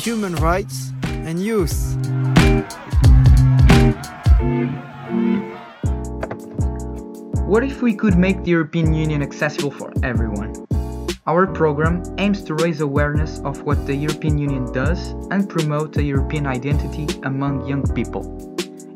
human rights, and youth. What if we could make the European Union accessible for everyone? Our program aims to raise awareness of what the European Union does and promote a European identity among young people.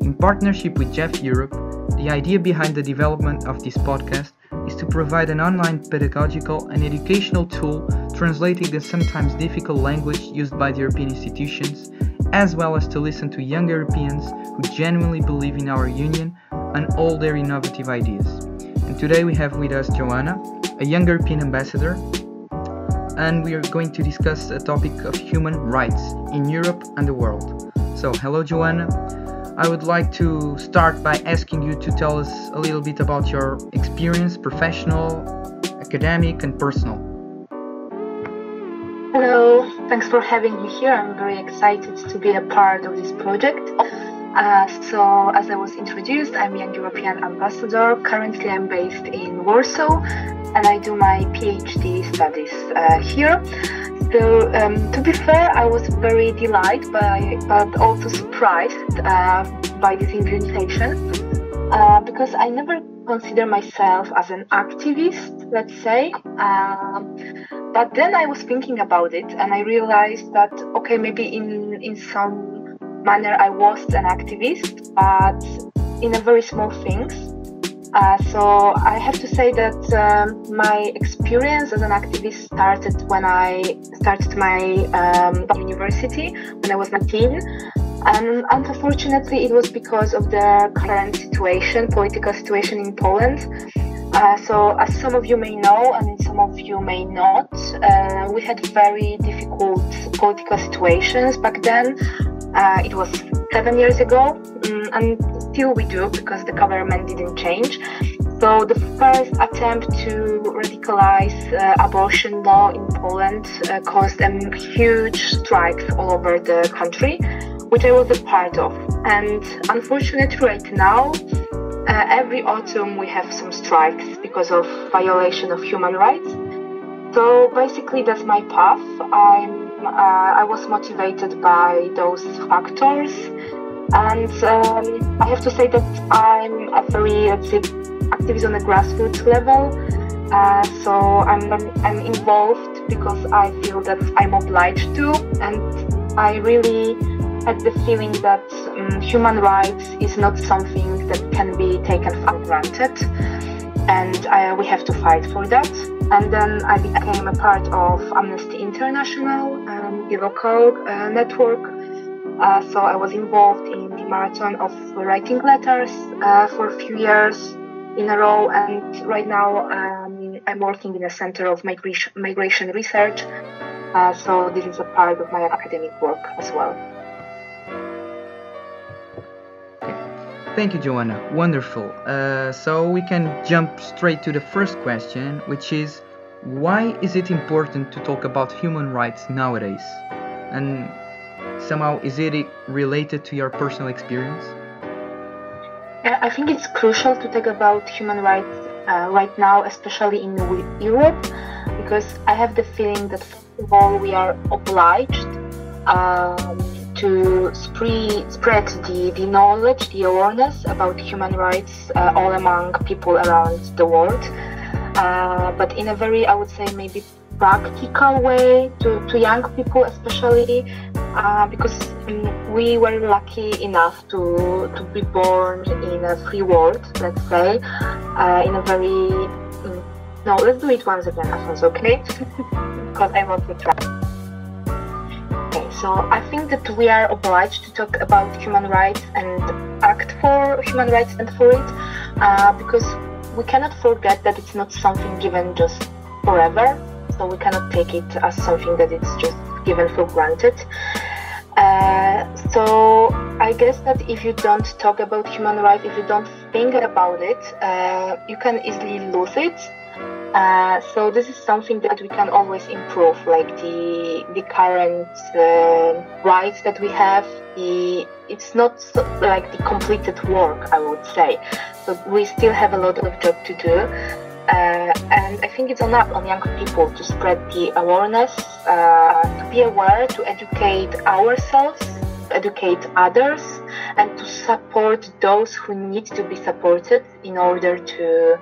In partnership with JEF Europe, the idea behind the development of this podcast is to provide an online pedagogical and educational tool translating the sometimes difficult language used by the European institutions, as well as to listen to young Europeans who genuinely believe in our union and all their innovative ideas. And today we have with us Joanna, a young European ambassador, and we are going to discuss a topic of human rights in Europe and the world. So, hello, Joanna. I would like to start by asking you to tell us a little bit about your experience, professional, academic, and personal. Hello, thanks for having me here. I'm very excited to be a part of this project. Uh, so, as I was introduced, I'm Young European Ambassador. Currently, I'm based in Warsaw and I do my PhD studies uh, here. So, um, to be fair, I was very delighted by, but also surprised uh, by this invitation uh, because I never consider myself as an activist, let's say. Um, but then I was thinking about it and I realized that, okay, maybe in, in some manner I was an activist, but in a very small things. Uh, so I have to say that um, my experience as an activist started when I started my um, university when I was 19. And unfortunately, it was because of the current situation, political situation in Poland. Uh, so, as some of you may know, and some of you may not, uh, we had very difficult political situations back then. Uh, it was seven years ago, um, and still we do because the government didn't change. So the first attempt to radicalize uh, abortion law in Poland uh, caused a huge strikes all over the country, which I was a part of. And unfortunately, right now, uh, every autumn we have some strikes because of violation of human rights. So basically, that's my path. I'm uh, I was motivated by those factors. And um, I have to say that I'm a very activist on the grassroots level. Uh, so I'm, I'm involved because I feel that I'm obliged to, and I really had the feeling that um, human rights is not something that can be taken for granted, and uh, we have to fight for that. And then I became a part of Amnesty International, um, the local uh, network. Uh, so I was involved in the marathon of writing letters uh, for a few years in a row. And right now um, I'm working in a center of migration, migration research. Uh, so this is a part of my academic work as well. Thank you, Joanna. Wonderful. Uh, so we can jump straight to the first question, which is why is it important to talk about human rights nowadays? And somehow, is it related to your personal experience? I think it's crucial to talk about human rights uh, right now, especially in Europe, because I have the feeling that, first of all, we are obliged. Um, to spread, spread the, the knowledge, the awareness about human rights uh, all among people around the world. Uh, but in a very, I would say, maybe practical way to, to young people, especially uh, because um, we were lucky enough to, to be born in a free world, let's say, uh, in a very. Um, no, let's do it once again, Alfonso, okay? because I want to try. So I think that we are obliged to talk about human rights and act for human rights and for it uh, because we cannot forget that it's not something given just forever. So we cannot take it as something that it's just given for granted. Uh, so I guess that if you don't talk about human rights, if you don't think about it, uh, you can easily lose it uh, so this is something that we can always improve, like the the current uh, rights that we have. The it's not so, like the completed work, I would say. So we still have a lot of job to do. Uh, and I think it's on us, on young people, to spread the awareness, uh, to be aware, to educate ourselves, educate others, and to support those who need to be supported in order to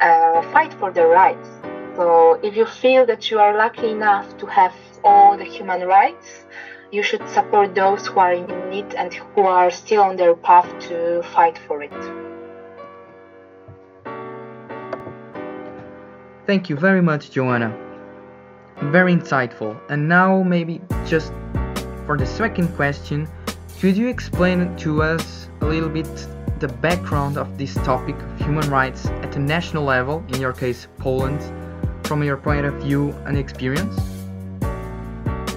uh, fight for their rights. So if you feel that you are lucky enough to have all the human rights, you should support those who are in need and who are still on their path to fight for it. Thank you very much, Joanna. Very insightful. And now, maybe just for the second question, could you explain to us a little bit the background of this topic of human rights at the national level, in your case, Poland, from your point of view and experience?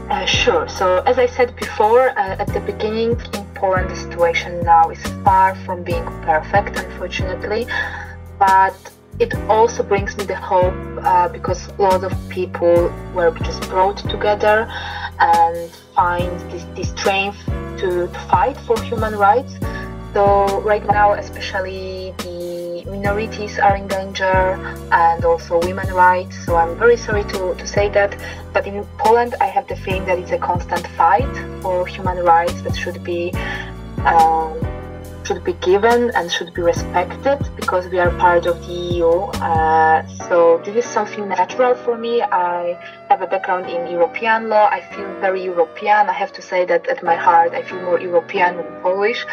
Uh, sure. So, as I said before, uh, at the beginning in Poland, the situation now is far from being perfect, unfortunately. But it also brings me the hope uh, because a lot of people were just brought together and find this, this strength to, to fight for human rights. So right now, especially the minorities are in danger and also women rights. So I'm very sorry to, to say that. But in Poland, I have the feeling that it's a constant fight for human rights that should be um, should be given and should be respected because we are part of the EU. Uh, so this is something natural for me. I have a background in European law. I feel very European. I have to say that at my heart, I feel more European than Polish.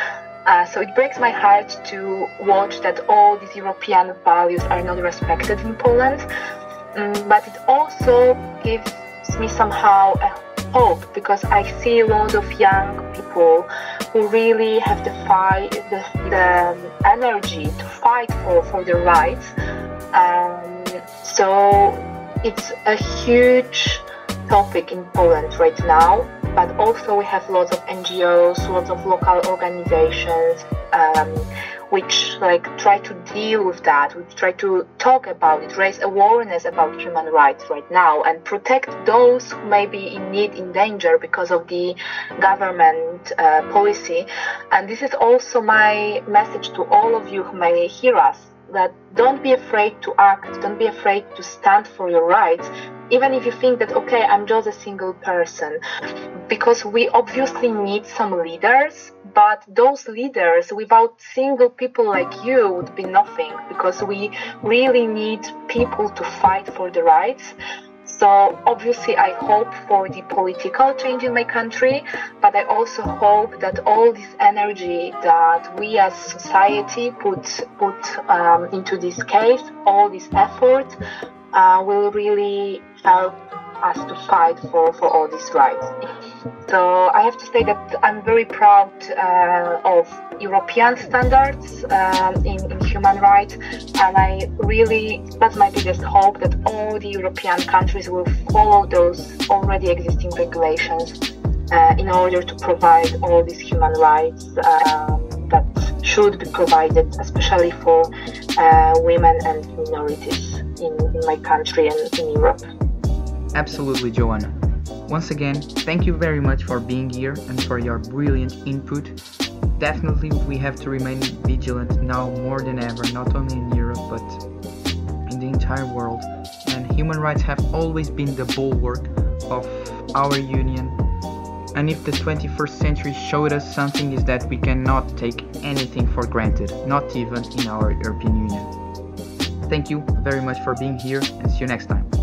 Uh, so it breaks my heart to watch that all these European values are not respected in Poland. Um, but it also gives me somehow a hope because I see a lot of young people who really have the fight, the, the energy to fight for, for their rights. Um, so it's a huge topic in Poland right now, but also we have lots of NGOs, lots of local organizations. Um, which like try to deal with that, which try to talk about it, raise awareness about human rights right now, and protect those who may be in need, in danger because of the government uh, policy. And this is also my message to all of you who may hear us that don't be afraid to act, don't be afraid to stand for your rights, even if you think that, okay, I'm just a single person. Because we obviously need some leaders, but those leaders without single people like you would be nothing because we really need people to fight for the rights. So obviously, I hope for the political change in my country, but I also hope that all this energy that we as society put put um, into this case, all this effort, uh, will really help us to fight for, for all these rights. So I have to say that I'm very proud uh, of European standards um, in, in, human rights, and I really that's my biggest hope that all the European countries will follow those already existing regulations uh, in order to provide all these human rights um, that should be provided, especially for uh, women and minorities in, in my country and in Europe. Absolutely, Joanna. Once again, thank you very much for being here and for your brilliant input. Definitely, we have to remain vigilant now more than ever, not only in Europe but in the entire world. And human rights have always been the bulwark of our union. And if the 21st century showed us something, is that we cannot take anything for granted, not even in our European Union. Thank you very much for being here and see you next time.